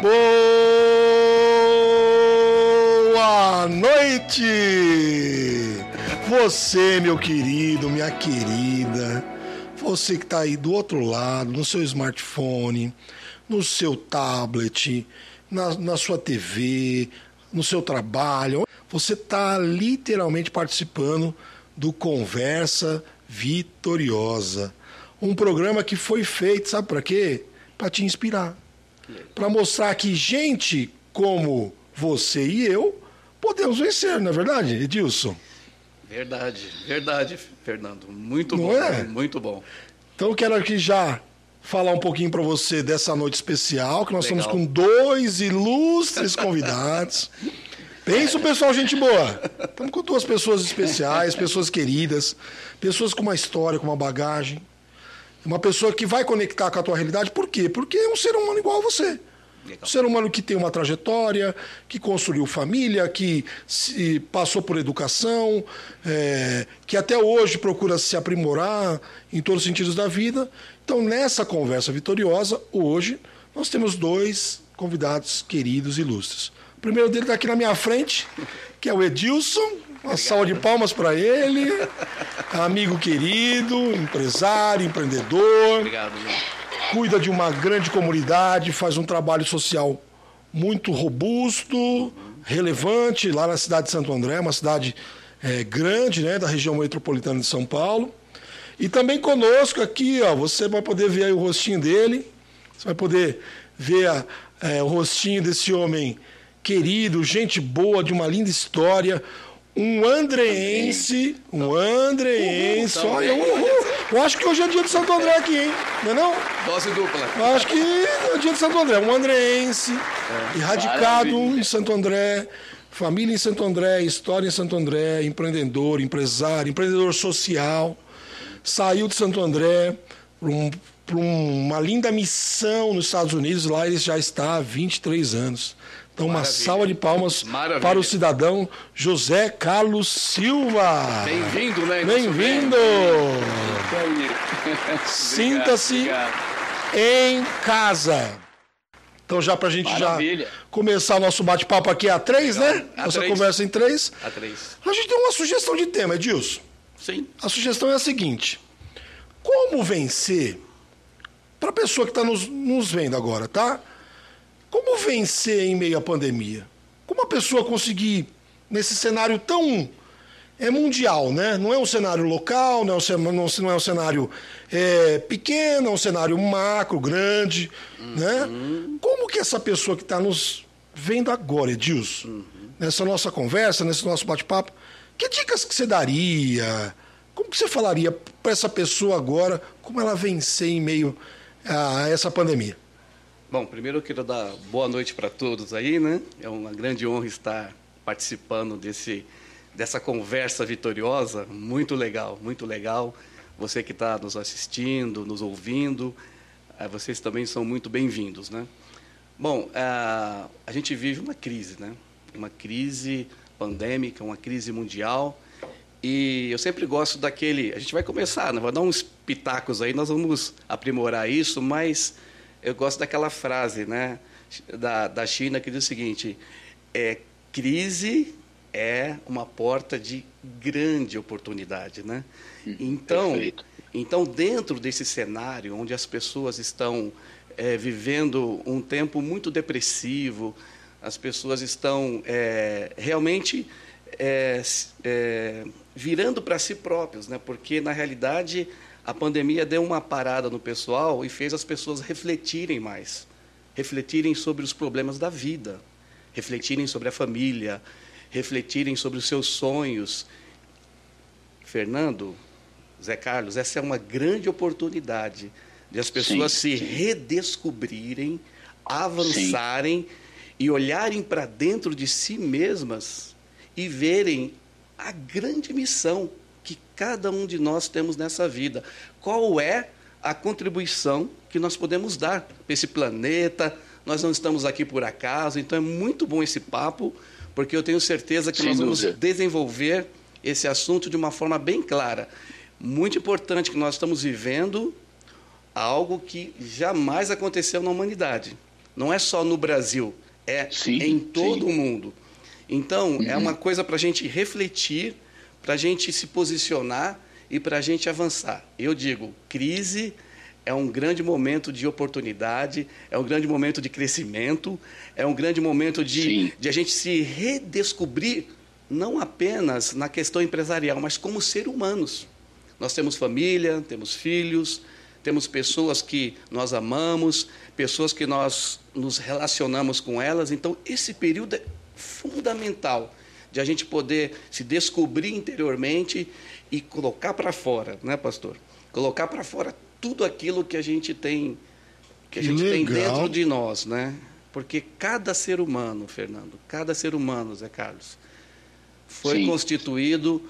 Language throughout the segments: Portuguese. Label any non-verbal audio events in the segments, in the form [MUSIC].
Boa noite! Você, meu querido, minha querida, você que está aí do outro lado, no seu smartphone, no seu tablet, na, na sua TV, no seu trabalho, você está literalmente participando do Conversa Vitoriosa. Um programa que foi feito, sabe para quê? Para te inspirar. Para mostrar que gente como você e eu podemos vencer, não é verdade, Edilson? Verdade, verdade, Fernando. Muito Não bom, é? muito bom. Então eu quero aqui já falar um pouquinho para você dessa noite especial, que nós Legal. estamos com dois ilustres convidados. [LAUGHS] Pensa o pessoal, gente boa. Estamos com duas pessoas especiais, pessoas queridas, pessoas com uma história, com uma bagagem. Uma pessoa que vai conectar com a tua realidade. Por quê? Porque é um ser humano igual a você. Legal. Um ser humano que tem uma trajetória, que construiu família, que se passou por educação, é, que até hoje procura se aprimorar em todos os sentidos da vida. Então, nessa conversa vitoriosa, hoje, nós temos dois convidados queridos e ilustres. O primeiro dele está aqui na minha frente, que é o Edilson. Uma salva de palmas para ele. Amigo querido, empresário, empreendedor Obrigado, cuida de uma grande comunidade, faz um trabalho social muito robusto, relevante, lá na cidade de Santo André, uma cidade eh, grande, né, da região metropolitana de São Paulo. E também conosco aqui, ó, você vai poder ver aí o rostinho dele, você vai poder ver a- eh, o rostinho desse homem querido, gente boa, de uma linda história. Um andreense, um andreense, Uhul, olha, uhul. Eu acho que hoje é dia de Santo André aqui, hein? Não é não? Dose dupla. Eu acho que é dia de Santo André. Um andreense, erradicado Maravilha. em Santo André, família em Santo André, história em Santo André, empreendedor, empresário, empreendedor social. Saiu de Santo André para um, uma linda missão nos Estados Unidos. Lá ele já está há 23 anos. Então, uma Maravilha. salva de palmas Maravilha. para o cidadão José Carlos Silva. Bem-vindo, né? Bem-vindo! [LAUGHS] Sinta-se em casa. Então, já para a gente Maravilha. já começar o nosso bate-papo aqui a três, Legal. né? A Nossa três. conversa em três. A três. A gente tem uma sugestão de tema, Edilson. Sim. A sugestão é a seguinte: como vencer, para a pessoa que está nos, nos vendo agora, tá? Vencer em meio à pandemia? Como a pessoa conseguir, nesse cenário tão é mundial, né? Não é um cenário local, não é um, cen- não, é um cenário é, pequeno, é um cenário macro, grande, né? Como que essa pessoa que está nos vendo agora, Edilson, nessa nossa conversa, nesse nosso bate-papo, que dicas que você daria? Como que você falaria para essa pessoa agora como ela vencer em meio a essa pandemia? Bom, primeiro eu quero dar boa noite para todos aí, né? É uma grande honra estar participando desse, dessa conversa vitoriosa. Muito legal, muito legal. Você que está nos assistindo, nos ouvindo, eh, vocês também são muito bem-vindos, né? Bom, a, a gente vive uma crise, né? Uma crise pandêmica, uma crise mundial. E eu sempre gosto daquele. A gente vai começar, né? vou dar uns pitacos aí, nós vamos aprimorar isso, mas eu gosto daquela frase né? da, da China que diz o seguinte: é, crise é uma porta de grande oportunidade. Né? Então, perfeito. então, dentro desse cenário onde as pessoas estão eh, vivendo um tempo muito depressivo, as pessoas estão eh, realmente s- eh, virando para si próprios, né? porque, na realidade, a pandemia deu uma parada no pessoal e fez as pessoas refletirem mais refletirem sobre os problemas da vida, refletirem sobre a família, refletirem sobre os seus sonhos. Fernando, Zé Carlos, essa é uma grande oportunidade de as pessoas Sim, se sim. redescobrirem, avançarem e olharem para dentro de si mesmas e verem a grande missão que cada um de nós temos nessa vida. Qual é a contribuição que nós podemos dar para esse planeta? Nós não estamos aqui por acaso, então é muito bom esse papo, porque eu tenho certeza que Sem nós vamos dúvida. desenvolver esse assunto de uma forma bem clara. Muito importante que nós estamos vivendo algo que jamais aconteceu na humanidade. Não é só no Brasil, é sim, em todo sim. o mundo. Então, é uhum. é uma coisa para a gente refletir, para a gente se posicionar e para a gente avançar. Eu digo, crise é um grande momento de oportunidade, é um grande momento de crescimento, é um grande momento de, de a gente se redescobrir, não apenas na questão empresarial, mas como ser humanos. Nós temos família, temos filhos, temos pessoas que nós amamos, pessoas que nós nos relacionamos com elas. Então, esse período é fundamental de a gente poder se descobrir interiormente e colocar para fora, né, pastor? Colocar para fora tudo aquilo que a gente tem que a gente tem dentro de nós, né? Porque cada ser humano, Fernando, cada ser humano, Zé Carlos, foi Sim. constituído.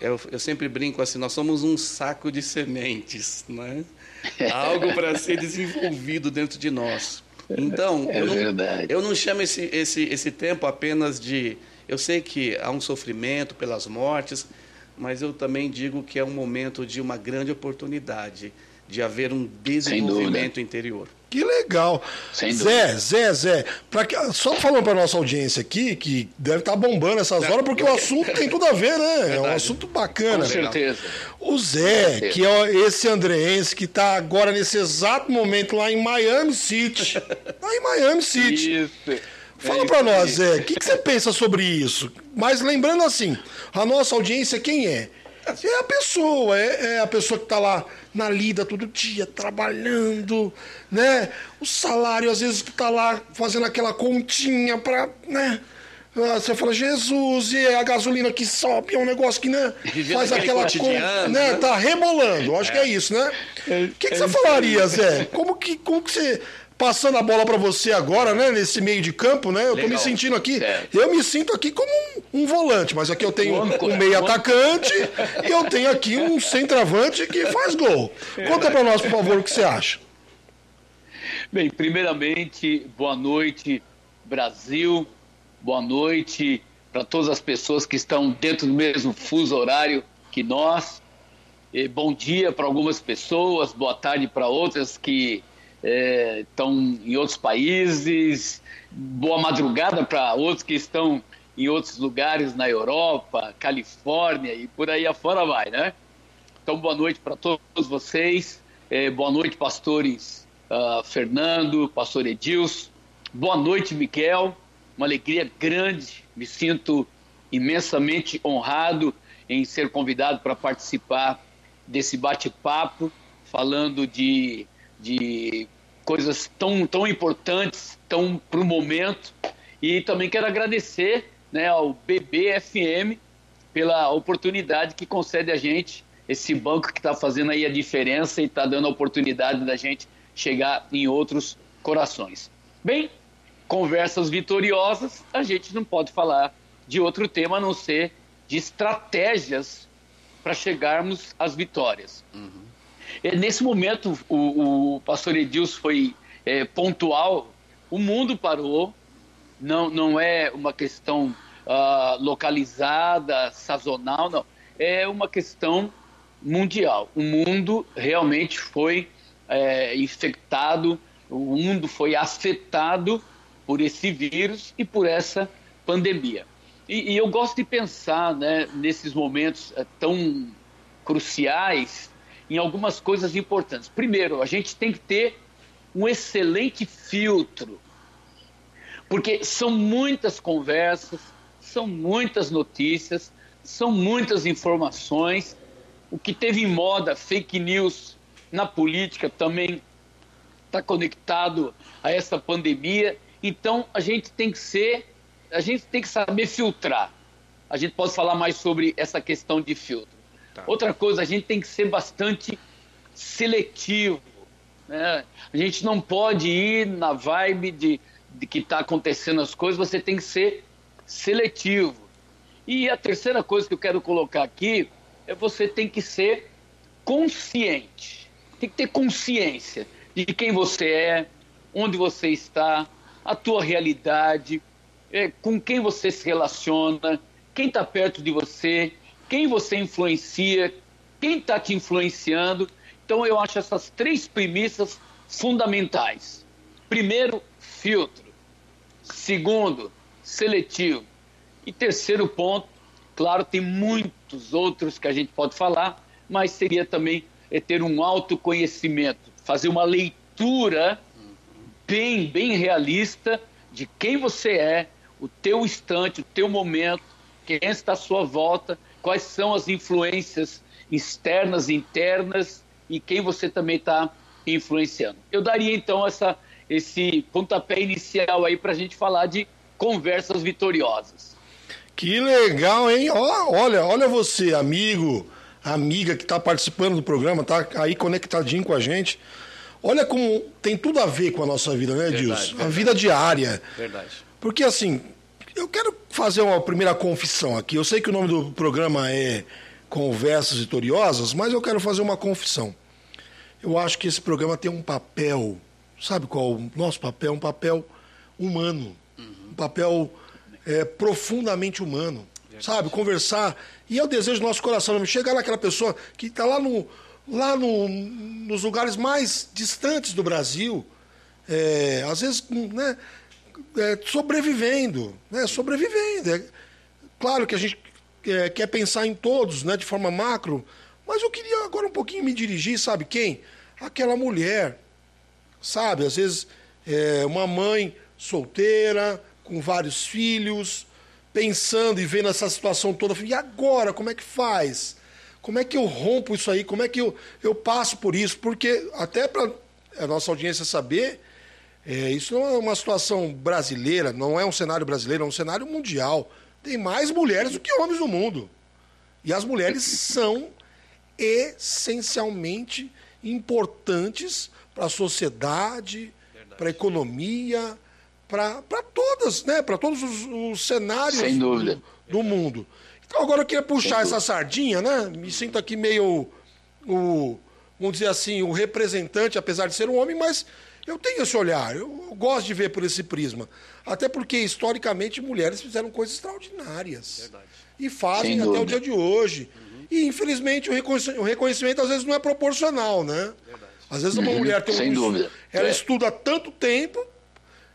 Eu, eu, sempre brinco assim, nós somos um saco de sementes, né? [LAUGHS] Algo para ser desenvolvido dentro de nós. Então, é eu, não, verdade. eu não chamo esse, esse, esse tempo apenas de. Eu sei que há um sofrimento pelas mortes, mas eu também digo que é um momento de uma grande oportunidade de haver um desenvolvimento interior. Que legal. Sem Zé, Zé, Zé, pra que, só falando para nossa audiência aqui, que deve estar tá bombando essas horas, porque o assunto tem tudo a ver, né? Verdade. É um [LAUGHS] assunto bacana. Com certeza. O Zé, que é esse andreense que está agora nesse exato momento lá em Miami City. lá [LAUGHS] em Miami City. Isso. Fala para nós, Zé, o que, que você pensa sobre isso? Mas lembrando assim, a nossa audiência quem é? É a pessoa, é, é a pessoa que está lá na lida todo dia, trabalhando, né? O salário, às vezes, tu tá lá fazendo aquela continha para, né? Ah, você fala, Jesus, e a gasolina que sobe, é um negócio que, né? Faz aquela conta, né? Tá rebolando, acho é. que é isso, né? O é, que, que é você falaria, Zé? Como que, como que você passando a bola para você agora, né? Nesse meio de campo, né? Eu Legal. tô me sentindo aqui. Certo. Eu me sinto aqui como um, um, volante, mas aqui eu tenho um meio atacante e eu tenho aqui um centroavante que faz gol. Conta para nós, por favor, o que você acha. Bem, primeiramente, boa noite, Brasil. Boa noite para todas as pessoas que estão dentro do mesmo fuso horário que nós. E bom dia para algumas pessoas, boa tarde para outras que é, estão em outros países, boa madrugada para outros que estão em outros lugares na Europa, Califórnia e por aí afora vai, né? Então, boa noite para todos vocês, é, boa noite, pastores uh, Fernando, pastor Edilson, boa noite, Miguel, uma alegria grande, me sinto imensamente honrado em ser convidado para participar desse bate-papo, falando de de coisas tão, tão importantes, tão para o momento. E também quero agradecer né, ao BBFM pela oportunidade que concede a gente, esse banco que está fazendo aí a diferença e está dando a oportunidade da gente chegar em outros corações. Bem, conversas vitoriosas, a gente não pode falar de outro tema a não ser de estratégias para chegarmos às vitórias. Uhum. É, nesse momento, o, o pastor Edilson foi é, pontual, o mundo parou, não, não é uma questão uh, localizada, sazonal, não. É uma questão mundial. O mundo realmente foi é, infectado, o mundo foi afetado por esse vírus e por essa pandemia. E, e eu gosto de pensar né, nesses momentos é, tão cruciais em algumas coisas importantes. Primeiro, a gente tem que ter um excelente filtro, porque são muitas conversas, são muitas notícias, são muitas informações. O que teve em moda, fake news na política também está conectado a essa pandemia. Então a gente tem que ser, a gente tem que saber filtrar. A gente pode falar mais sobre essa questão de filtro. Tá. Outra coisa, a gente tem que ser bastante seletivo. Né? A gente não pode ir na vibe de, de que está acontecendo as coisas, você tem que ser seletivo. E a terceira coisa que eu quero colocar aqui é você tem que ser consciente. Tem que ter consciência de quem você é, onde você está, a tua realidade, é, com quem você se relaciona, quem está perto de você, quem você influencia, quem está te influenciando. Então, eu acho essas três premissas fundamentais. Primeiro, filtro. Segundo, seletivo. E terceiro ponto, claro, tem muitos outros que a gente pode falar, mas seria também é ter um autoconhecimento, fazer uma leitura bem, bem realista de quem você é, o teu instante, o teu momento, quem está à sua volta, quais são as influências externas internas e quem você também está influenciando. Eu daria então essa, esse pontapé inicial aí para a gente falar de conversas vitoriosas. Que legal, hein? Olha, olha você, amigo, amiga que está participando do programa, tá aí conectadinho com a gente. Olha como tem tudo a ver com a nossa vida, né, Dilson? A vida diária. Verdade. Porque assim, eu quero fazer uma primeira confissão aqui. Eu sei que o nome do programa é Conversas Vitoriosas, mas eu quero fazer uma confissão. Eu acho que esse programa tem um papel, sabe qual? O nosso papel? Um papel humano. Um papel é, profundamente humano. Sabe? Conversar. E é o desejo do nosso coração. Chegar naquela pessoa que está lá, no, lá no, nos lugares mais distantes do Brasil, é, às vezes, né? É, sobrevivendo, né? Sobrevivendo. É, claro que a gente é, quer pensar em todos, né? De forma macro, mas eu queria agora um pouquinho me dirigir, sabe quem? Aquela mulher, sabe? Às vezes é, uma mãe solteira, com vários filhos, pensando e vendo essa situação toda. E agora, como é que faz? Como é que eu rompo isso aí? Como é que eu, eu passo por isso? Porque, até para a nossa audiência saber, é, isso não é uma situação brasileira, não é um cenário brasileiro, é um cenário mundial. Tem mais mulheres do que homens no mundo. E as mulheres são essencialmente importantes para a sociedade, para a economia, para todas, né? Para todos os, os cenários do, do, mundo. Então agora eu queria puxar essa sardinha, né? Me sinto aqui meio o, vamos dizer assim, o representante, apesar de ser um homem, mas eu tenho esse olhar, eu, eu gosto de ver por esse prisma. Até porque, historicamente, mulheres fizeram coisas extraordinárias. Verdade. E fazem até o dia de hoje. Uhum. E, infelizmente, o reconhecimento, o reconhecimento, às vezes não é proporcional, né? Verdade. Às vezes uma uhum. mulher tem um. Sem dúvida. Ela é. estuda tanto tempo,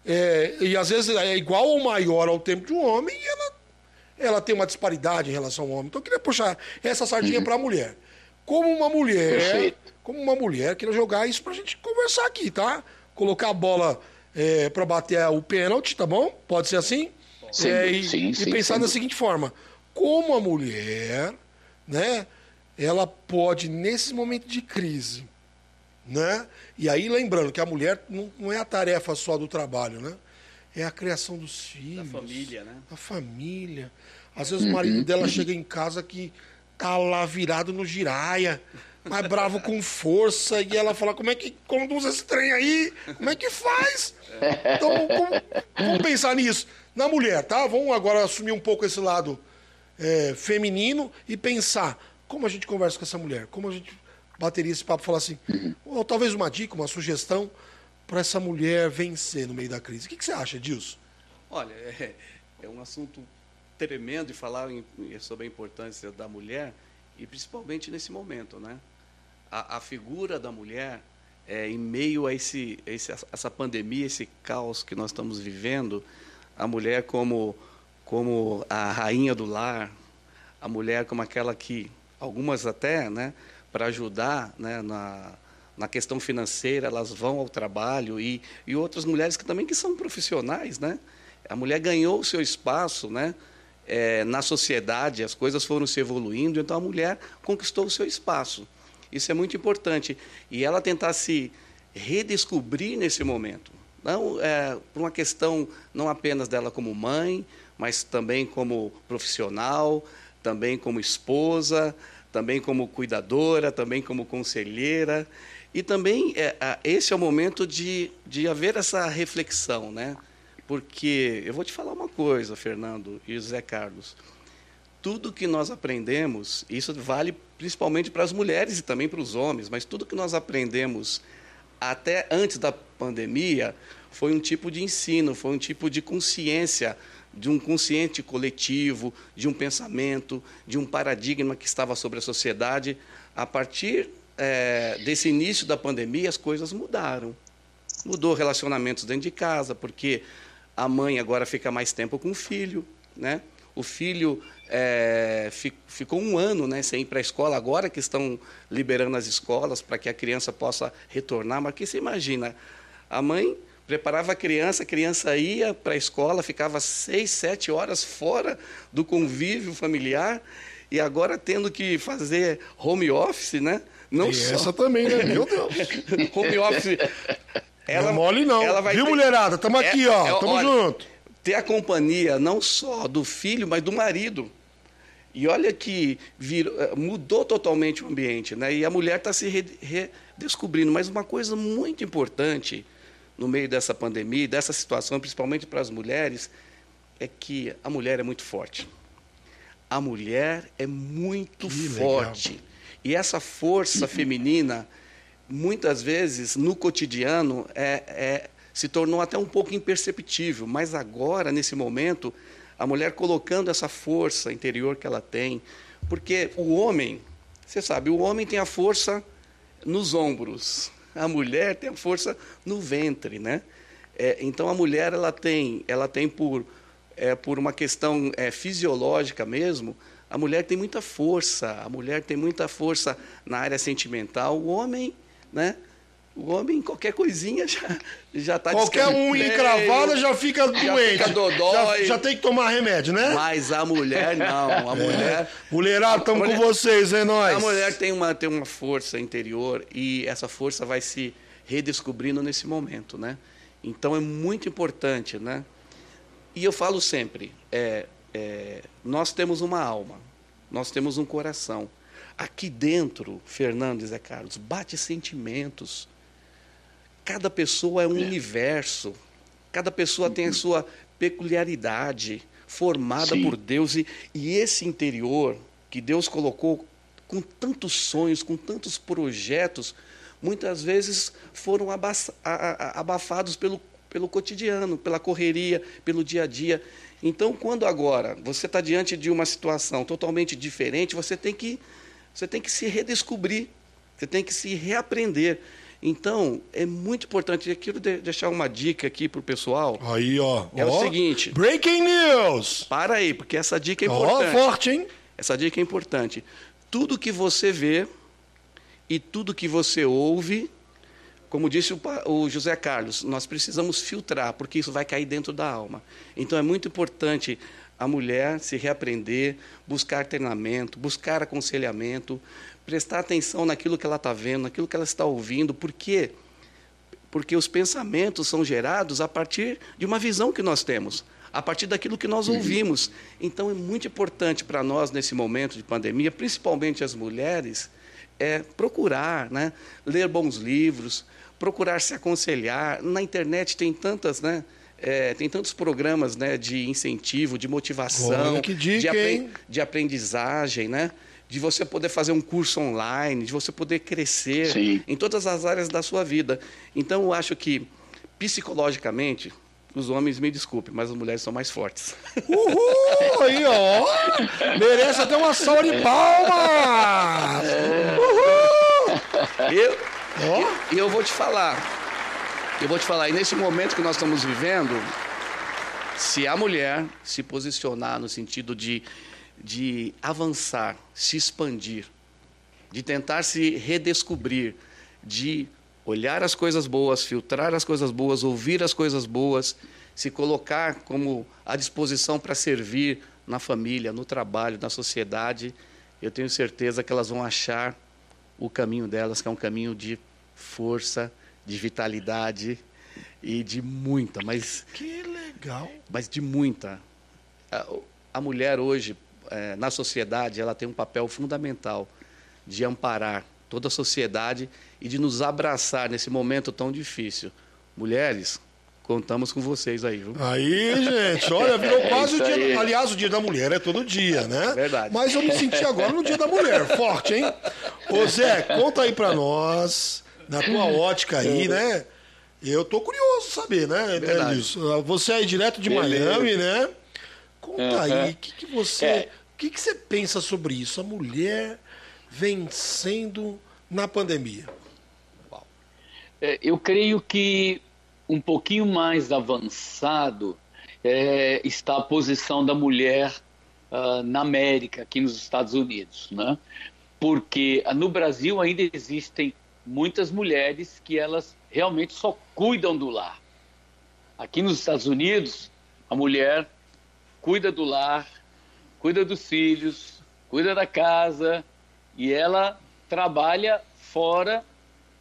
é, e às vezes é igual ou maior ao tempo de um homem, e ela, ela tem uma disparidade em relação ao homem. Então eu queria puxar essa sardinha uhum. para a mulher. Como uma mulher, Perfeito. como uma mulher, queria jogar isso para a gente conversar aqui, tá? Colocar a bola é, para bater o pênalti, tá bom? Pode ser assim? Sim, é, e, sim, e sim, pensar sim. da seguinte forma: como a mulher, né, ela pode, nesse momento de crise, né? E aí lembrando que a mulher não, não é a tarefa só do trabalho, né? É a criação dos filhos. Da família, né? A família. Às vezes o marido uhum, dela uhum. chega em casa que tá lá virado no giraia, mais bravo com força, e ela fala, como é que conduz esse trem aí? Como é que faz? Então, vamos pensar nisso. Na mulher, tá? Vamos agora assumir um pouco esse lado é, feminino e pensar como a gente conversa com essa mulher, como a gente bateria esse papo e falar assim, ou talvez uma dica, uma sugestão para essa mulher vencer no meio da crise. O que, que você acha, Dilson? Olha, é, é, um assunto tremendo de falar em, sobre a importância da mulher e principalmente nesse momento, né? A, a figura da mulher é, em meio a esse, esse, essa pandemia, esse caos que nós estamos vivendo, a mulher como, como a rainha do lar, a mulher como aquela que, algumas até, né, para ajudar né, na, na questão financeira, elas vão ao trabalho, e, e outras mulheres que também que são profissionais, né? A mulher ganhou o seu espaço, né? É, na sociedade, as coisas foram se evoluindo, então a mulher conquistou o seu espaço. Isso é muito importante. E ela tentar se redescobrir nesse momento. Não é, por uma questão não apenas dela como mãe, mas também como profissional, também como esposa, também como cuidadora, também como conselheira. E também é, esse é o momento de, de haver essa reflexão, né? Porque eu vou te falar uma coisa, Fernando e José Carlos tudo que nós aprendemos, isso vale principalmente para as mulheres e também para os homens, mas tudo que nós aprendemos até antes da pandemia foi um tipo de ensino, foi um tipo de consciência, de um consciente coletivo, de um pensamento, de um paradigma que estava sobre a sociedade. A partir é, desse início da pandemia, as coisas mudaram. Mudou relacionamentos dentro de casa, porque a mãe agora fica mais tempo com o filho, né? O filho é, ficou um ano né, sem ir para a escola, agora que estão liberando as escolas para que a criança possa retornar. Mas que você imagina? A mãe preparava a criança, a criança ia para a escola, ficava seis, sete horas fora do convívio familiar e agora tendo que fazer home office, né? Não e só... essa também, né? Meu Deus. [LAUGHS] home office. Ela, não mole não. Ela vai Viu, ter... mulherada? Tamo é, aqui, ó. É, Tamo olha, junto. Ter a companhia não só do filho, mas do marido. E olha que virou, eh, mudou totalmente o ambiente, né? E a mulher está se redescobrindo. Mas uma coisa muito importante no meio dessa pandemia, dessa situação, principalmente para as mulheres, é que a mulher é muito forte. A mulher é muito que forte. Legal. E essa força [CLEARS THROAT] feminina, muitas vezes, no cotidiano, é, é, se tornou até um pouco imperceptível. Mas agora, nesse momento, a mulher colocando essa força interior que ela tem. Porque o homem, você sabe, o homem tem a força nos ombros, a mulher tem a força no ventre, né? É, então a mulher ela tem, ela tem por, é, por uma questão é, fisiológica mesmo, a mulher tem muita força, a mulher tem muita força na área sentimental, o homem, né? O homem, qualquer coisinha já já está Qualquer um encravada já fica doente. Já fica dodói. Já, já, tem que tomar remédio, né? Mas a mulher não. A é. mulher. Mulherada, estamos com vocês, hein, nós? A mulher tem uma, tem uma força interior e essa força vai se redescobrindo nesse momento, né? Então é muito importante, né? E eu falo sempre: é, é, nós temos uma alma, nós temos um coração. Aqui dentro, Fernando e Zé Carlos, bate sentimentos Cada pessoa é um é. universo. Cada pessoa tem a uhum. sua peculiaridade formada Sim. por Deus e, e esse interior que Deus colocou com tantos sonhos, com tantos projetos, muitas vezes foram abafados pelo, pelo cotidiano, pela correria, pelo dia a dia. Então, quando agora você está diante de uma situação totalmente diferente, você tem que, você tem que se redescobrir, você tem que se reaprender. Então, é muito importante. Eu quero deixar uma dica aqui para o pessoal. Aí, ó. É ó, o seguinte. Breaking news! Para aí, porque essa dica é importante. Ó, forte, hein? Essa dica é importante. Tudo que você vê e tudo que você ouve, como disse o, o José Carlos, nós precisamos filtrar, porque isso vai cair dentro da alma. Então, é muito importante a mulher se reaprender, buscar treinamento, buscar aconselhamento, prestar atenção naquilo que ela está vendo, naquilo que ela está ouvindo. Por quê? Porque os pensamentos são gerados a partir de uma visão que nós temos, a partir daquilo que nós ouvimos. Então é muito importante para nós, nesse momento de pandemia, principalmente as mulheres, é procurar, né? ler bons livros, procurar se aconselhar. Na internet tem tantas, né? É, tem tantos programas né, de incentivo, de motivação, dica, de, apre de aprendizagem, né? De você poder fazer um curso online, de você poder crescer Sim. em todas as áreas da sua vida. Então, eu acho que, psicologicamente, os homens me desculpem, mas as mulheres são mais fortes. Uhul! Aí, ó! Merece até uma salva de palmas! Uhul! Eu, oh. eu, eu vou te falar, eu vou te falar, e nesse momento que nós estamos vivendo, se a mulher se posicionar no sentido de de avançar, se expandir, de tentar se redescobrir, de olhar as coisas boas, filtrar as coisas boas, ouvir as coisas boas, se colocar como à disposição para servir na família, no trabalho, na sociedade, eu tenho certeza que elas vão achar o caminho delas, que é um caminho de força, de vitalidade e de muita, mas que legal, mas de muita. A, a mulher hoje é, na sociedade, ela tem um papel fundamental de amparar toda a sociedade e de nos abraçar nesse momento tão difícil. Mulheres, contamos com vocês aí, viu? Aí, gente, olha, virou [LAUGHS] é quase o dia. Aliás, o dia da mulher é todo dia, né? É verdade. Mas eu me senti agora no dia da mulher, [LAUGHS] forte, hein? Ô Zé, conta aí pra nós, na tua ótica aí, né? Eu tô curioso saber, né? né Você é direto de Beleza. Miami, né? Conta aí, o que, que você. É que, que você pensa sobre isso? A mulher vencendo na pandemia? É, eu creio que um pouquinho mais avançado é, está a posição da mulher uh, na América, aqui nos Estados Unidos, né? Porque no Brasil ainda existem muitas mulheres que elas realmente só cuidam do lar. Aqui nos Estados Unidos, a mulher cuida do lar, cuida dos filhos, cuida da casa e ela trabalha fora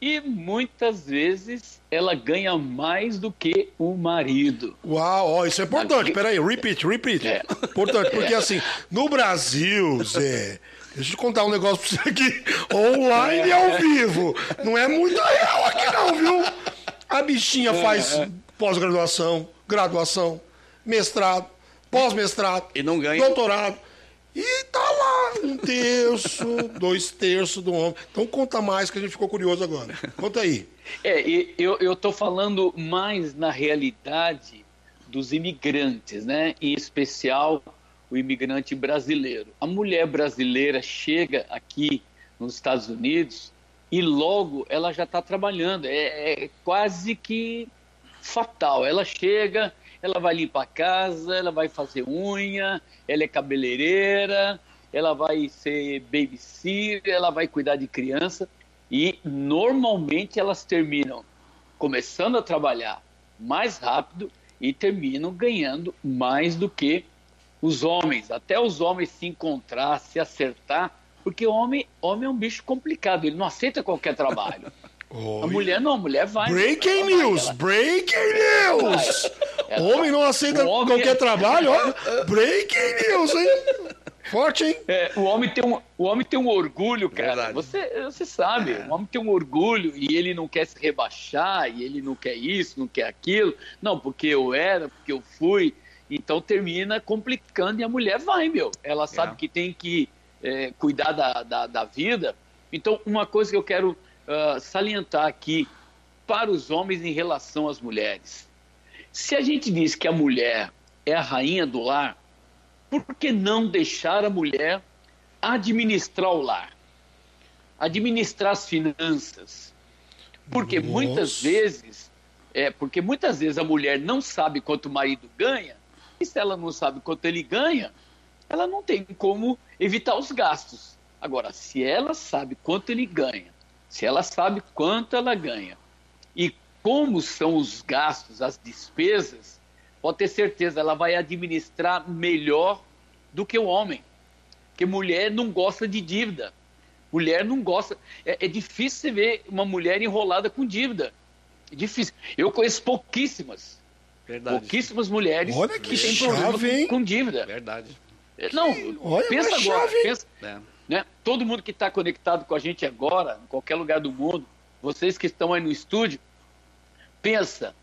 e muitas vezes ela ganha mais do que o marido. Uau, ó, isso é importante. Aqui... Peraí, repeat, repeat. É. Importante, porque assim, no Brasil, Zé, deixa eu contar um negócio pra você aqui, online e ao vivo. Não é muito real aqui não, viu? A bichinha é, faz é. pós-graduação, graduação, mestrado, pós-mestrado, e não ganha doutorado e tá lá, um terço, [LAUGHS] dois terços do homem. Então conta mais que a gente ficou curioso agora. Conta aí. É, eu estou falando mais na realidade dos imigrantes, né? Em especial o imigrante brasileiro. A mulher brasileira chega aqui nos Estados Unidos e logo ela já está trabalhando. É, é quase que fatal. Ela chega, ela vai limpar a casa, ela vai fazer unha, ela é cabeleireira, ela vai ser babysitter, ela vai cuidar de criança e normalmente elas terminam começando a trabalhar mais rápido e terminam ganhando mais do que os homens. Até os homens se encontrar, se acertar, porque homem, homem é um bicho complicado, ele não aceita qualquer trabalho. A mulher não, a mulher vai. Breaking news! Ela... Breaking news! O homem não aceita homem... qualquer trabalho, ó. [LAUGHS] Breaking news, hein? Forte, hein? É, o, homem tem um, o homem tem um orgulho, cara. Você, você sabe, é. o homem tem um orgulho e ele não quer se rebaixar, e ele não quer isso, não quer aquilo. Não, porque eu era, porque eu fui. Então termina complicando e a mulher vai, meu. Ela sabe é. que tem que é, cuidar da, da, da vida. Então, uma coisa que eu quero uh, salientar aqui para os homens em relação às mulheres. Se a gente diz que a mulher é a rainha do lar, por que não deixar a mulher administrar o lar? Administrar as finanças? Porque Nossa. muitas vezes, é, porque muitas vezes a mulher não sabe quanto o marido ganha, e se ela não sabe quanto ele ganha, ela não tem como evitar os gastos. Agora, se ela sabe quanto ele ganha, se ela sabe quanto ela ganha e como são os gastos, as despesas, pode ter certeza, ela vai administrar melhor do que o homem. Porque mulher não gosta de dívida. Mulher não gosta. É, é difícil você ver uma mulher enrolada com dívida. É difícil. Eu conheço pouquíssimas. Verdade. Pouquíssimas mulheres Olha que, que têm problema com, com, dívida. Verdade. Não, Olha pensa agora. Chave. Pensa, é. Né? Todo mundo que está conectado com a gente agora, em qualquer lugar do mundo, vocês que estão aí no estúdio, pensa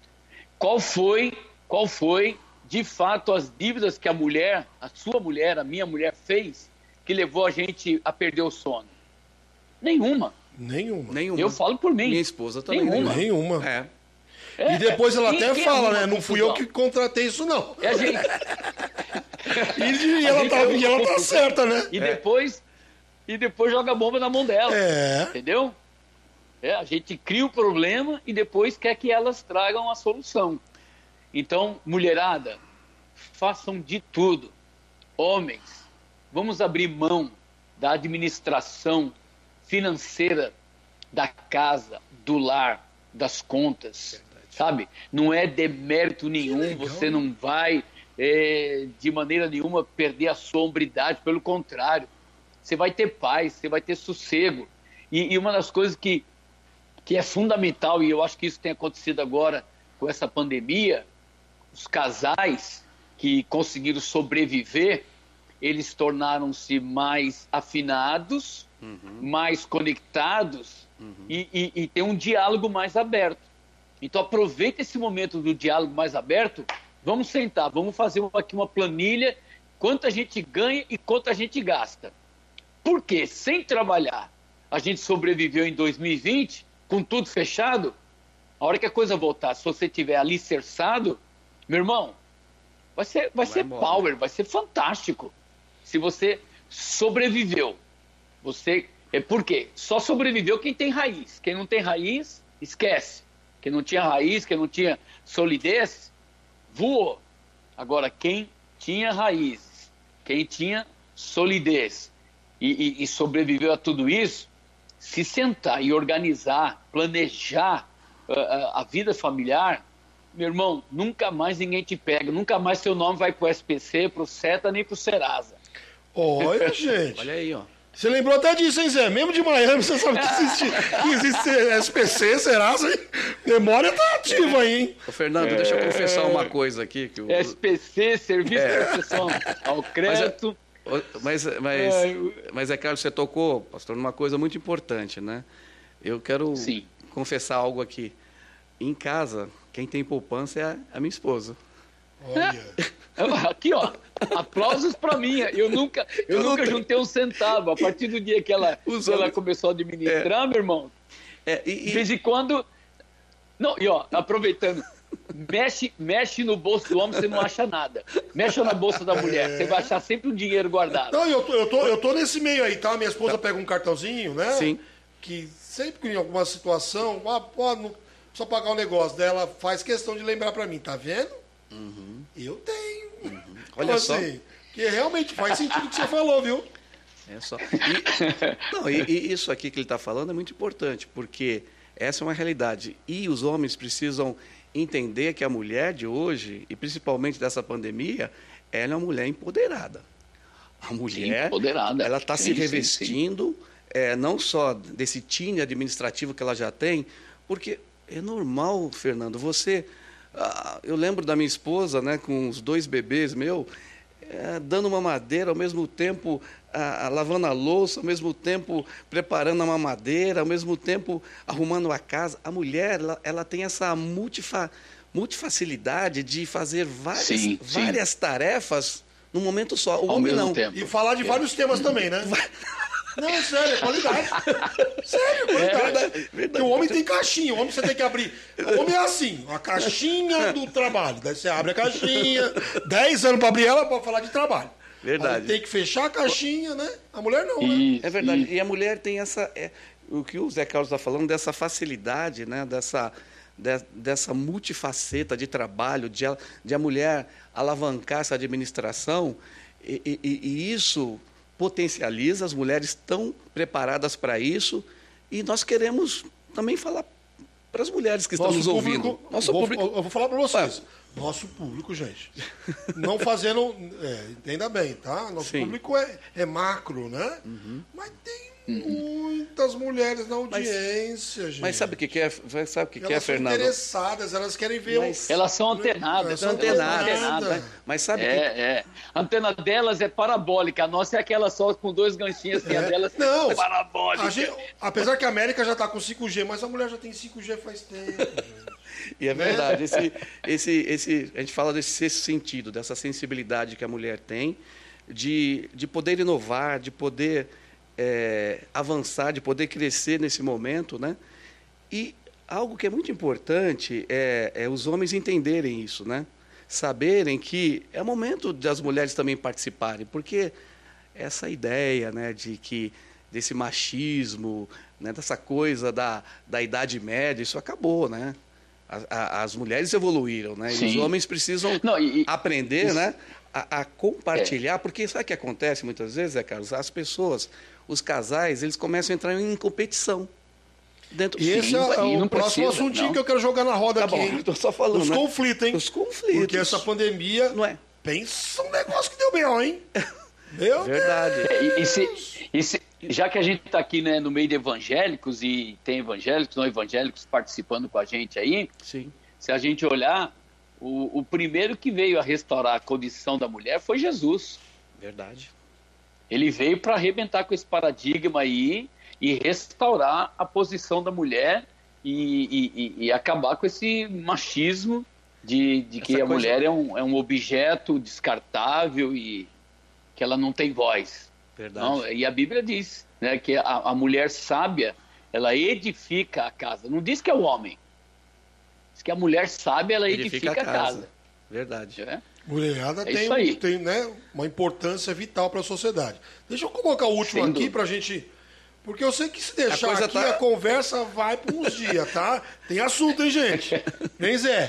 qual foi, qual foi de fato as dívidas que a mulher, a sua mulher, a minha mulher fez, que levou a gente a perder o sono? Nenhuma. Nenhuma. Nenhuma. Eu falo por mim. Minha esposa também. Nenhuma. Nenhuma. É. É, e depois ela quem, até quem fala, né? Não fui eu que contratei isso, não. É a gente. [LAUGHS] e, e ela, tá, e ela tá certa, né? E depois, e depois joga a bomba na mão dela. É. Entendeu? É, a gente cria o problema e depois quer que elas tragam a solução. Então, mulherada, façam de tudo. Homens, vamos abrir mão da administração financeira da casa, do lar, das contas. Verdade. Sabe? Não é demérito nenhum, você não vai é, de maneira nenhuma perder a sombridade, pelo contrário você vai ter paz, você vai ter sossego. E, e, uma das coisas que, que é fundamental, e eu acho que isso tem acontecido agora com essa pandemia, os casais que conseguiram sobreviver, eles tornaram-se mais afinados, uhum. mais conectados uhum. e, e, e tem um diálogo mais aberto. Então aproveita esse momento do diálogo mais aberto, vamos sentar, vamos fazer aqui uma planilha, quanto a gente ganha e quanto a gente gasta. Porque sem trabalhar, a gente sobreviveu em 2020, com tudo fechado. A hora que a coisa voltar, se você tiver alicerçado, meu irmão, vai ser, vai, vai ser power, vai ser fantástico. Se você sobreviveu, você. É por quê? Só sobreviveu quem tem raiz. Quem não tem raiz, esquece. quem não tinha raiz, quem não tinha solidez, voou. Agora, quem tinha raízes, quem tinha solidez e, e, e sobreviveu a tudo isso, se sentar e organizar, planejar uh, a vida familiar, meu irmão, nunca mais ninguém te pega, nunca mais seu nome vai pro SPC, pro SETA, nem pro Serasa. Olha, [LAUGHS] gente. Olha aí, ó. Você lembrou até disso, hein, Zé? Mesmo de Miami, você sabe que existe, que existe SPC, Serasa. Memória tá ativa aí, hein? Ô, Fernando, deixa eu confessar uma coisa aqui. Que o... SPC, Serviço de Proteção ao Crédito. Mas, mas, mas é claro, você tocou, pastor, numa coisa muito importante, né? Eu quero Sim. confessar algo aqui. Em casa, quem tem poupança é a, a minha esposa. Olha. [LAUGHS] Aqui, ó. Aplausos para mim. Eu nunca, eu, Eu nunca juntei um centavo. A partir do dia que ela, [LAUGHS] que ela começou a administrar, meu irmão, É, de e, e- vez em quando. Não, e ó, aproveitando. Mexe, mexe no bolso do homem, você não acha nada. Mexe na bolsa da mulher, você vai achar sempre um dinheiro guardado. Não, eu tô, eu, tô, eu tô nesse meio aí, tá? Minha esposa pega um cartãozinho, né? Sim. Que sempre que em alguma situação, ah, pô, não precisa pagar o negócio dela, faz questão de lembrar pra mim, tá vendo? Eu tenho. Olha Então, só. assim, que realmente faz sentido o que você falou, viu? É só. E, não, e, e isso aqui que ele está falando é muito importante, porque essa é uma realidade. E os homens precisam entender que a mulher de hoje, e principalmente dessa pandemia, ela é uma mulher empoderada. A mulher, empoderada. ela está Sim, se sim, revestindo, é, não só desse tine administrativo que ela já tem, porque é normal, Fernando, você... ah, eu lembro da minha esposa, né, com os dois bebês meu, é, dando uma madeira, ao mesmo tempo ah, ah, lavando a louça, ao mesmo tempo preparando a mamadeira, ao mesmo tempo arrumando a casa. A mulher, ela, ela tem essa multifa, multifacilidade de fazer várias, Sim, sim. várias tarefas num momento só. O Ao homem mesmo não. tempo. E falar de vários temas também, né? Não, sério, é qualidade. [LAUGHS] Sério, é qualidade. Porque o homem tem caixinha, o homem você tem que abrir. O homem é assim, a caixinha do trabalho. Daí você abre a caixinha, 10 anos pra abrir ela pra falar de trabalho. Verdade. Aí tem que fechar a caixinha, né? A mulher não, né? Isso, É verdade. isso. E a mulher tem essa. é, o que o Zé Carlos está falando, dessa facilidade, né? dessa, de- dessa multifaceta de trabalho, de, a- de a mulher alavancar essa administração. E, e- e- e isso potencializa, as mulheres estão preparadas para isso. E nós queremos também falar para as mulheres que estão nos ouvindo. Nosso vou, público. Eu vou falar pra vocês. Nosso público, gente. Não fazendo. É, entenda bem, tá? Nosso Sim. Uhum. público é, é macro, né? Mas tem muitas mulheres na audiência, gente. Mas sabe o que, que é, sabe o que, que é, Elas são Fernando? interessadas, elas querem ver Mas-. Elas são antenadas. São elas são antenadas. antenadas. Mas sabe que É, é. A antena delas é parabólica. A nossa é aquela só com dois ganchinhos, assim, a É. delas Não, é parabólica. a gente- apesar que a América já está com 5G, mas a mulher já tem 5G faz tempo. E é verdade, esse, [LAUGHS] esse, esse, a gente fala desse sexto sentido, dessa sensibilidade que a mulher tem, de, de poder inovar, de poder é, avançar, de poder crescer nesse momento, né? E algo que é muito importante é, é os homens entenderem isso, né? Saberem que é o momento das mulheres também participarem, porque essa ideia, né, de que desse machismo, né, dessa coisa da, da idade média, isso acabou, né? A- a- As, mulheres evoluíram, né? E os Sim. homens precisam Não, e- aprender, isso- né? A, a compartilhar, porque sabe o que acontece muitas vezes, é, Carlos? As pessoas, os casais, eles começam a entrar em competição. Dentro E esse é, é o próximo precisa, assuntinho não. que eu quero jogar na roda Tá aqui, bom, [LAUGHS] tô só falando, Os né? conflitos, hein? Os conflitos. Porque essa pandemia. Não é? Pensa um negócio que deu B.O., hein? [LAUGHS] Meu Verdade. É, E, e se- e se- já que a gente está aqui né, no meio de evangélicos e tem evangélicos, não evangélicos participando com a gente aí, Sim. se a gente olhar, o, o primeiro que veio a restaurar a condição da mulher foi Jesus. Verdade. Ele veio para arrebentar com esse paradigma aí e restaurar a posição da mulher e, e- e- acabar com esse machismo de, de que Essa a coisa- mulher é um, é um objeto descartável e que ela não tem voz. Verdade. Não, e a Bíblia diz né, que a, a mulher sábia ela edifica a casa. Não diz que é o homem. Diz que a mulher sábia ela edifica, a casa. Verdade. né? Mulherada É tem, tem né, uma importância vital para a sociedade. Deixa eu colocar o último Sem aqui para a gente Porque eu sei que se deixar A aqui, tá- a conversa vai por uns dias, tá? Tem assunto, hein, gente? Tem Zé?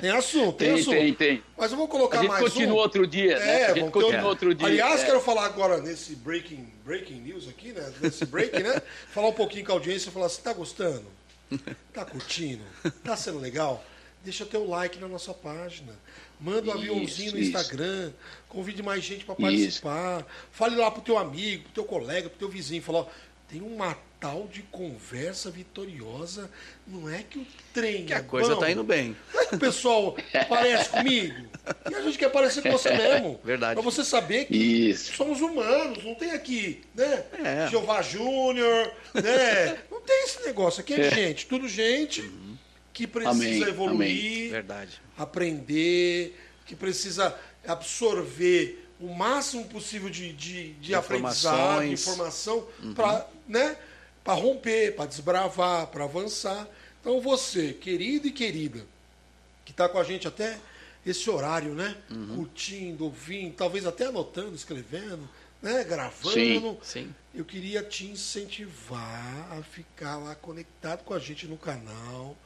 Tem assunto, tem, Tem, assunto. tem, tem. Mas eu vou A colocar gente mais continua um. outro dia, né? É, A gente vamos ter continua outro- dia. Aliás, é. quero falar agora nesse breaking, breaking news aqui, né? Nesse break, né? [LAUGHS] Falar um pouquinho com a audiência e falar assim, tá gostando? Tá curtindo? Tá sendo legal? Deixa teu like na nossa página. Manda um Isso, aviãozinho no isso. Instagram. Convide mais gente para participar. Fale lá pro teu amigo, pro teu colega, pro teu vizinho. Fala, ó, tem uma tal de conversa vitoriosa. Não é que o trem Que é a coisa bom. tá indo bem. Não é que o pessoal parece comigo. E a gente quer parecer com você [LAUGHS] mesmo. Verdade. Pra você saber que Isso. somos humanos, não tem aqui, né? É. Jeová Júnior, né? Não tem esse negócio. Aqui é gente, tudo gente que precisa Amém, evoluir, Verdade. aprender, que precisa absorver o máximo possível de, de, de aprendizado, de informação, para né, pra romper, para desbravar, para avançar. Então você, querido e querida, que está com a gente até esse horário, né? Uhum. Curtindo, ouvindo, talvez até anotando, escrevendo, né? Gravando. Sim, sim. Eu queria te incentivar a ficar lá conectado com a gente no canal,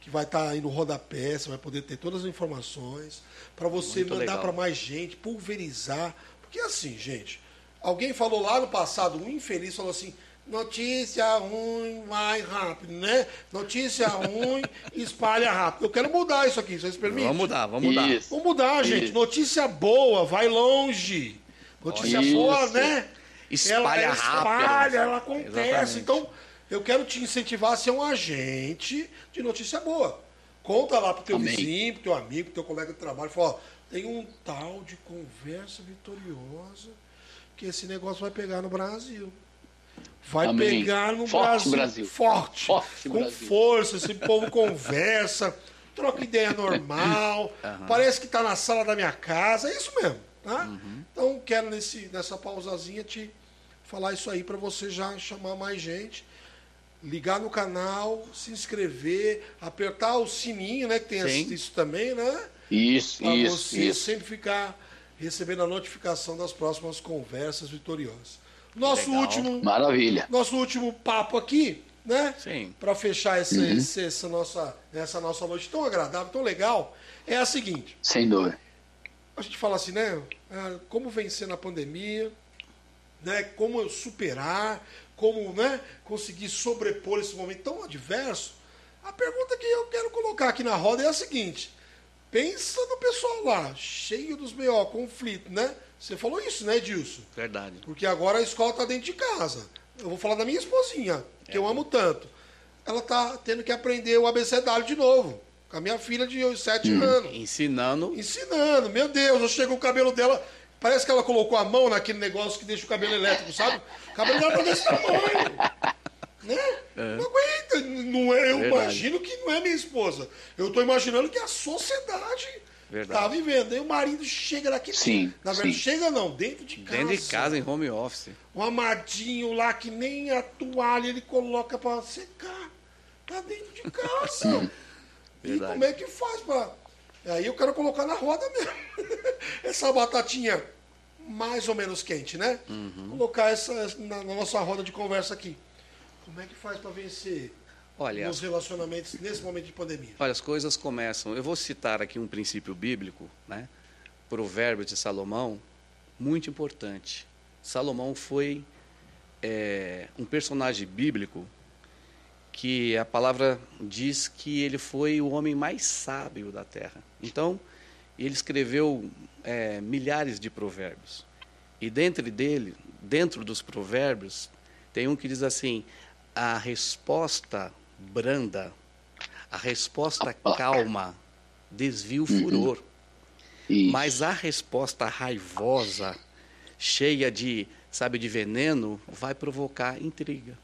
que vai estar aí no rodapé, você vai poder ter todas as informações, para você Muito mandar para mais gente, pulverizar. Porque assim, gente, alguém falou lá no passado, um infeliz falou assim, notícia ruim vai rápido, né? Notícia ruim [LAUGHS] espalha rápido. Eu quero mudar isso aqui, vocês permitem? Vamos mudar, vamos mudar. Isso. Vamos mudar, gente. Isso. Notícia boa, vai longe. Notícia Isso. boa, né? Espalha ela, rápido. Espalha, ela acontece. Exatamente. Então, eu quero te incentivar a ser um agente de notícia boa. Conta lá pro teu Amém. vizinho, pro teu amigo, pro teu colega de trabalho. Fala, ó, tem um tal de conversa vitoriosa que esse negócio vai pegar no Brasil. Vai Amém. pegar no Forte Brasil. Brasil. Forte. Forte com Brasil. força. Esse povo conversa, troca ideia normal. [LAUGHS] Parece que está na sala da minha casa. É isso mesmo. Tá? Uhum. Então, quero nesse, nessa pausazinha te falar isso aí para você já chamar mais gente. Ligar no canal, se inscrever, apertar o sininho, né? Que tem Sim. isso também, né? Isso, Para isso, você isso. sempre ficar recebendo a notificação das próximas conversas vitoriosas. Nosso Legal. último Maravilha. nosso último papo aqui, né? Sim. Para fechar esse, Uhum. esse- essa, nossa, essa nossa noite tão agradável, tão legal, é a seguinte. Sem dúvida. A gente fala assim, né? ah, Como vencer na pandemia, né? Como superar, como né, conseguir sobrepor esse momento tão adverso. A pergunta que eu quero colocar aqui na roda é a seguinte. Pensa no pessoal lá, cheio dos BO, conflito, né? Você falou isso, né, Edilson? Verdade. Porque agora a escola está dentro de casa. Eu vou falar da minha esposinha, que eu amo tanto. Ela está tendo que aprender o abecedário de novo. Com a minha filha de 7 anos. Ensinando. Ensinando. Meu Deus, eu chego o cabelo dela. Parece que ela colocou a mão naquele negócio que deixa o cabelo elétrico, sabe? O cabelo dela tá desse tamanho. Né? Não aguenta. Não é, eu Verdade. imagino que não é minha esposa. Eu estou imaginando que a sociedade Verdade. tá vivendo. Aí o marido chega daqui. Sim, Na verdade, sim. chega não, dentro de casa. Dentro de casa, em home office. Um amadinho lá que nem a toalha ele coloca pra secar. Tá dentro de [LAUGHS] casa. e Verdade. como é que faz pra. Aí eu quero colocar na roda mesmo. [LAUGHS] essa batatinha mais ou menos quente, né? Uhum. Colocar essa na, na nossa roda de conversa aqui. Como é que faz pra vencer Olha, nos relacionamentos nesse momento de pandemia? Olha, as coisas começam. Eu vou citar aqui um princípio bíblico, né? Provérbio de Salomão, muito importante. Salomão foi é, um personagem bíblico que a palavra diz que ele foi o homem mais sábio da terra. Então, ele escreveu é, milhares de provérbios. E dentro dele, dentro dos provérbios, tem um que diz assim: a resposta branda, a resposta calma desvia o furor. Isso. Mas a resposta raivosa, cheia de, sabe, de veneno, vai provocar intriga.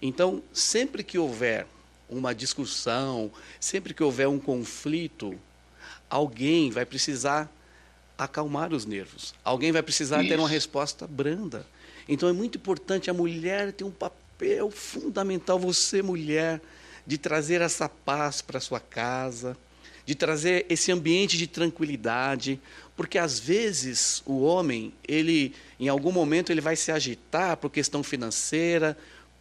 Então, sempre que houver uma discussão, sempre que houver um conflito, alguém vai precisar acalmar os nervos. Alguém vai precisar ter uma Isso. resposta branda. Então é muito importante a mulher ter um papel fundamental, você mulher, de trazer essa paz para sua casa, de trazer esse ambiente de tranquilidade, porque às vezes o homem, ele em algum momento ele vai se agitar por questão financeira,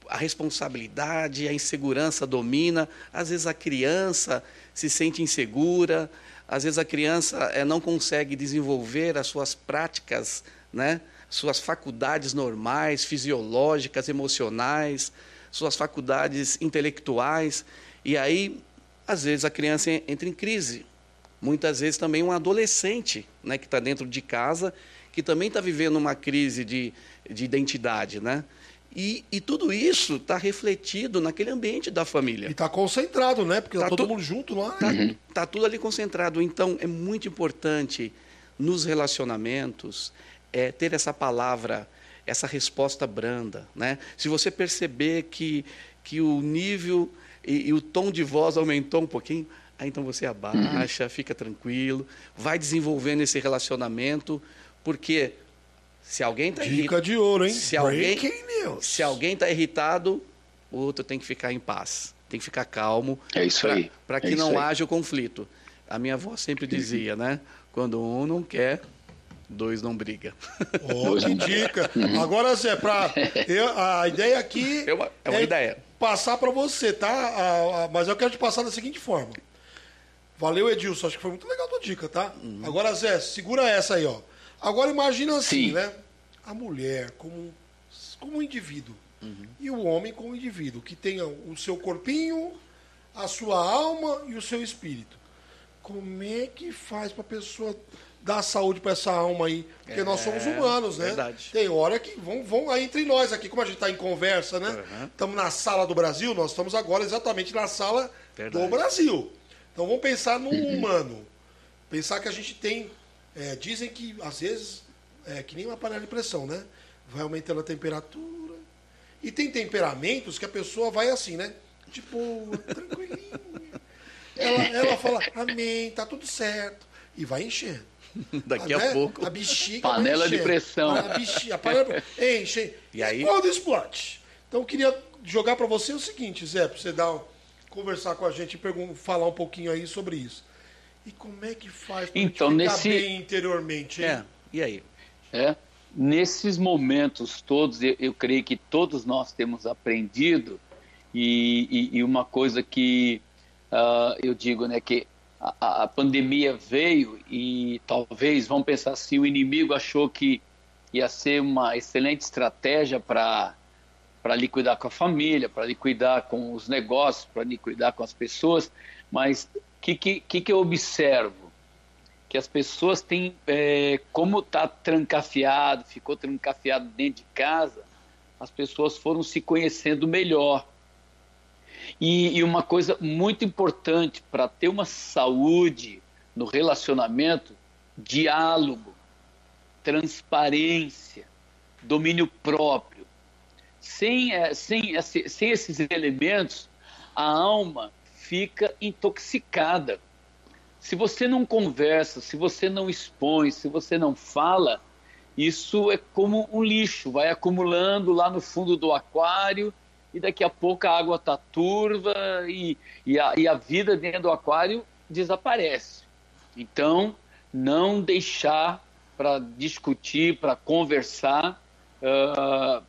a responsabilidade, a insegurança domina. Às vezes a criança se sente insegura, às vezes a criança é, não consegue desenvolver as suas práticas, né? suas faculdades normais, fisiológicas, emocionais, suas faculdades intelectuais. E aí, às vezes, a criança entra em crise. Muitas vezes também um adolescente né, que está dentro de casa, que também está vivendo uma crise de, de identidade. Né? E, e, tudo isso está refletido naquele ambiente da família. E está concentrado, né? Porque está tá todo mundo junto lá. Está uhum. tá tudo ali concentrado. Então, é muito importante nos relacionamentos é, ter essa palavra, essa resposta branda. Né? Se você perceber que, que o nível e, e o tom de voz aumentou um pouquinho, aí então você abaixa, uhum. fica tranquilo, vai desenvolvendo esse relacionamento, porque se alguém está Dica de ouro, hein? Se alguém, news. Se alguém está irritado, o outro tem que ficar em paz, tem que ficar calmo. É isso pra, aí. Para que é não haja o conflito. A minha avó sempre dizia, né? Quando um não quer, dois não briga. Oh, que dica. Agora, Zé, pra, eu, a ideia aqui é uma, é uma é ideia. passar para você, tá? A, a, mas eu quero te passar da seguinte forma. Valeu, Edilson. Acho que foi muito legal a tua dica, tá? Uhum. Agora, Zé, segura essa aí, ó. Agora imagina assim, Sim. né? A mulher como, como um indivíduo uhum. e o homem como um indivíduo, que tenha o seu corpinho, a sua alma e o seu espírito. Como é que faz para a pessoa dar saúde para essa alma aí? Porque é, nós somos humanos, né? Verdade. Tem hora que vão, vão aí entre nós aqui, como a gente está em conversa, né? Estamos uhum. na sala do Brasil, nós estamos agora exatamente na sala verdade. do Brasil. Então vamos pensar no humano. Pensar que a gente tem é, dizem que, às vezes, é que nem uma panela de pressão, né? Vai aumentando a temperatura. E tem temperamentos que a pessoa vai assim, né? Tipo, tranquilinha. Ela, ela fala, amém, tá tudo certo. E vai enchendo. [LAUGHS] Daqui a, né? pouco. A bexiga. Panela de pressão. A bexiga, a panela enche. E aí? Quando explode. Então eu queria jogar para você o seguinte, Zé, para você dar, conversar com a gente e falar um pouquinho aí sobre isso. E como é que faz para então, nesse... bem interiormente? Hein? É, e aí? É, nesses momentos todos, eu, eu, creio que todos nós temos aprendido, e, e, e uma coisa que uh, eu digo, né, que a, a, pandemia veio e talvez, vamos pensar assim, o inimigo achou que ia ser uma excelente estratégia para para liquidar com a família, para liquidar com os negócios, para liquidar com as pessoas, mas que, que, que eu observo? Que as pessoas têm, é, como está trancafiado, ficou trancafiado dentro de casa, as pessoas foram se conhecendo melhor. E, e uma coisa muito importante para ter uma saúde no relacionamento, diálogo, transparência, domínio próprio. Sem, é, sem, sem esses elementos, a alma fica intoxicada. Se você não conversa, se você não expõe, se você não fala, isso é como um lixo, vai acumulando lá no fundo do aquário e daqui a pouco a água está turva e, e, a, e a vida dentro do aquário desaparece. Então, não deixar para discutir, para conversar uh,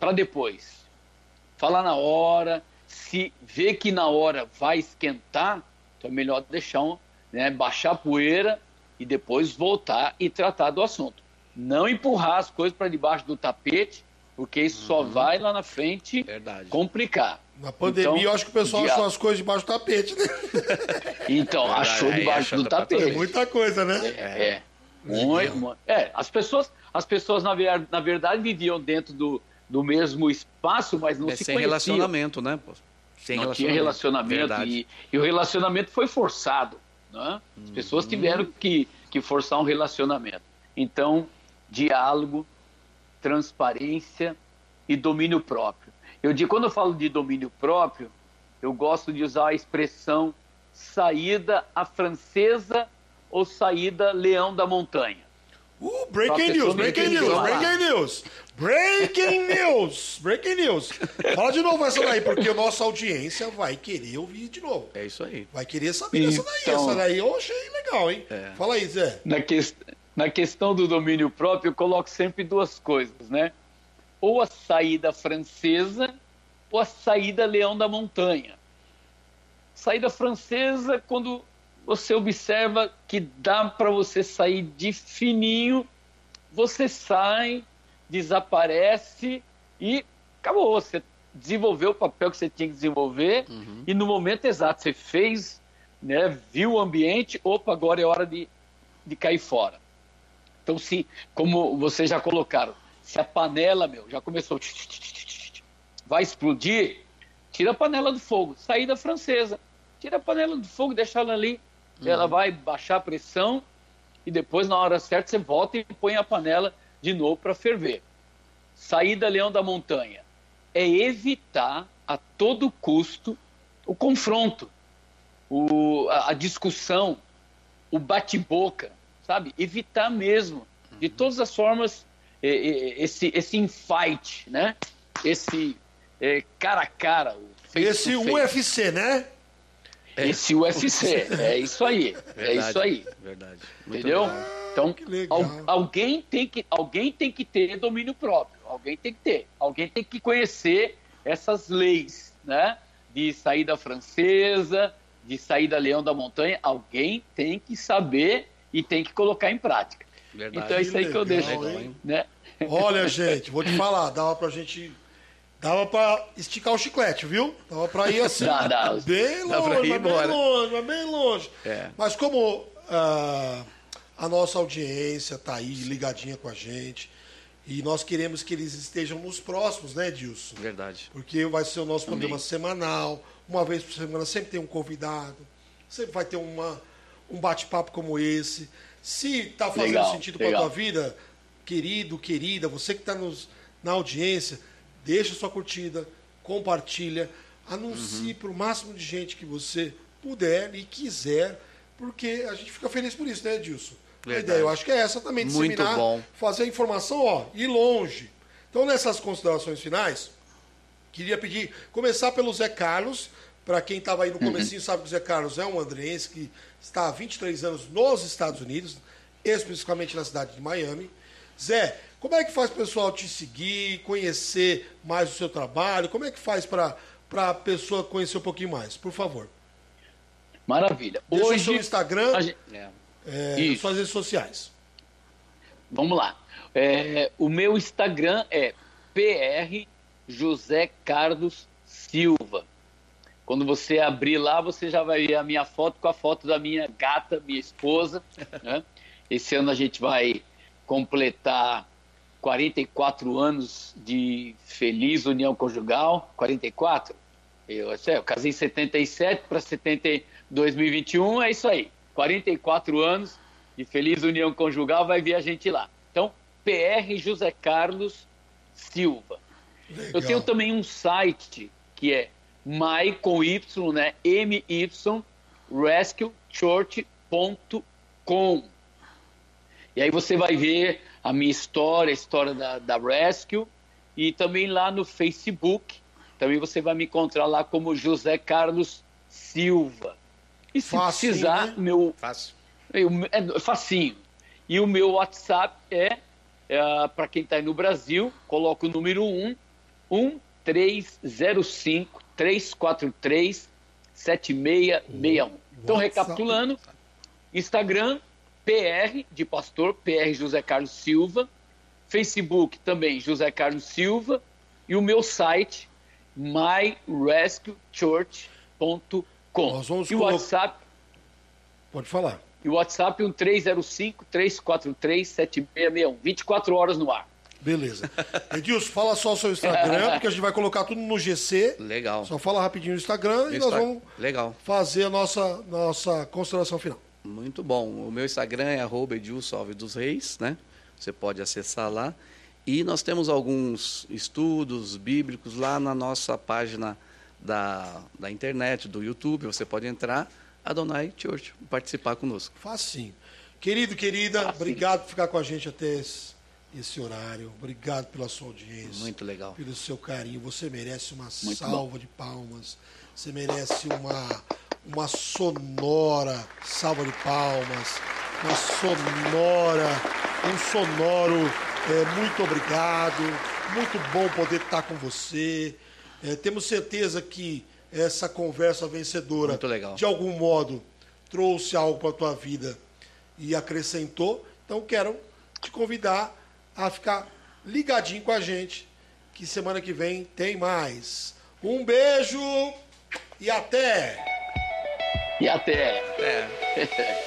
para depois. Falar na hora, se vê que na hora vai esquentar, então é melhor deixar um, né, baixar a poeira e depois voltar e tratar do assunto. Não empurrar as coisas para debaixo do tapete, porque isso uhum. só vai lá na frente Verdade. complicar. Na pandemia, então, eu acho que o pessoal dia... achou as coisas debaixo do tapete, né? [LAUGHS] Então, Verdade, achou debaixo do tapete. Muita coisa, né? É. é. Muito, muito, é, as pessoas, as pessoas na, na verdade viviam dentro do, do mesmo espaço, mas não é, se sem conheciam. relacionamento, né? Sem não relacionamento. tinha relacionamento e, e, o relacionamento foi forçado. Né? As pessoas uhum. tiveram que, que forçar um relacionamento. Então, diálogo, transparência e domínio próprio. Eu digo, quando eu falo de domínio próprio, eu gosto de usar a expressão saída à francesa ou saída leão da montanha. Uh, breaking news, breaking news, breaking news. Breaking news! Breaking news! Fala de novo essa daí, porque a nossa audiência vai querer ouvir de novo. É isso aí. Vai querer saber então, dessa daí. Essa daí eu achei legal, hein? É. Fala aí, Zé. Na, que, na questão do domínio próprio, eu coloco sempre duas coisas, né? Ou a saída francesa, ou a saída Leão da Montanha. Saída francesa, quando você observa que dá para você sair de fininho, você sai, desaparece e acabou. Você desenvolveu o papel que você tinha que desenvolver uhum. e no momento exato você fez, né, viu o ambiente, opa, agora é hora de, de cair fora. Então, se, como vocês já colocaram, se a panela, meu, já começou, vai explodir, tira a panela do fogo, saída francesa, tira a panela do fogo, deixa ela ali, uhum. ela vai baixar a pressão e depois, na hora certa, você volta e põe a panela de novo para ferver. Saída Leão da Montanha é evitar a todo custo o confronto, o, a, a discussão, o bate-boca, sabe? Evitar mesmo, de todas as formas, esse, esse infight, né? Esse é, cara a cara. Esse UFC, né? Esse UFC, é isso aí, verdade, é isso aí. Verdade. Muito Entendeu? Legal. Então, alguém tem que alguém tem que ter domínio próprio, alguém tem que ter, alguém tem que conhecer essas leis, né? De saída francesa, de saída leão da montanha, alguém tem que saber e tem que colocar em prática. Verdade. Então é isso aí que, legal, que eu deixo, né? Olha, gente, vou te falar, dava pra gente Dava pra esticar o chiclete, viu? Dava pra ir assim, [LAUGHS] dá, dá. bem longe, dá ir bem longe, mas bem longe. É. Mas como uh, a nossa audiência tá aí ligadinha com a gente, e nós queremos que eles estejam nos próximos, né, Dilson? Verdade. Porque vai ser o nosso programa semanal, uma vez por semana sempre tem um convidado, sempre vai ter uma, um bate-papo como esse. Se está fazendo legal, sentido para a tua vida, querido, querida, você que está na audiência, deixa sua curtida, compartilha, anuncie uhum. para o máximo de gente que você puder e quiser, porque a gente fica feliz por isso, né, Edilson? Verdade. A ideia, eu acho que é essa também, disseminar, Muito bom. fazer a informação, ó, ir longe. Então, nessas considerações finais, queria pedir, começar pelo Zé Carlos, para quem estava aí no uhum. comecinho, uhum. sabe que o Zé Carlos é um andrense que está há 23 anos nos Estados Unidos, especificamente na cidade de Miami. Zé, como é que faz o pessoal te seguir, conhecer mais o seu trabalho? Como é que faz para a pessoa conhecer um pouquinho mais? Por favor. Maravilha. Deixa Hoje, o seu Instagram, gente... é, é, suas redes sociais. Vamos lá. É, o meu Instagram é PR José Carlos Silva. Quando você abrir lá, você já vai ver a minha foto com a foto da minha gata, minha esposa. Né? Esse ano a gente vai completar 44 anos de feliz união conjugal. 44? Eu, eu casei em 77 para 2021, é isso aí. 44 anos de feliz união conjugal, vai vir a gente lá. Então, PR José Carlos Silva. Legal. Eu tenho também um site que é my com y, né? my rescuechurch.com. E aí você vai ver a minha história, a história da, da Rescue, e também lá no Facebook, também você vai me encontrar lá como José Carlos Silva. E se Fácil, precisar, né? meu. Fácil. É facinho. E o meu WhatsApp é, é para quem está aí no Brasil, coloca o número 1, 1305 343 7661. Então, recapitulando, Instagram, PR de pastor, PR José Carlos Silva, Facebook também José Carlos Silva e o meu site myrescuechurch.com. E o WhatsApp Pode falar. E o WhatsApp um 305 343 7661, 24 horas no ar. Beleza. [LAUGHS] Edilson, fala só o seu Instagram, [LAUGHS] porque a gente vai colocar tudo no GC. Legal. Só fala rapidinho no Instagram e nós vamos Legal. fazer a nossa, nossa consideração final. Muito bom. O meu Instagram é Edilson dos Reis, né? Você pode acessar lá. E nós temos alguns estudos bíblicos lá na nossa página da, da internet, do YouTube. Você pode entrar, Adonai Church, participar conosco. Facinho. Querido, querida, Facinho. obrigado por ficar com a gente até esse, esse, horário. Obrigado pela sua audiência. Muito legal. Pelo seu carinho. Você merece uma Muito salva bom. de palmas. Você merece uma uma sonora salva de palmas, uma sonora, um sonoro é, muito obrigado, muito bom poder estar com você. É, temos certeza que essa conversa vencedora, de algum modo, trouxe algo para a tua vida e acrescentou. Então, quero te convidar a ficar ligadinho com a gente, que semana que vem tem mais. Um beijo e até! E até. É. [LAUGHS]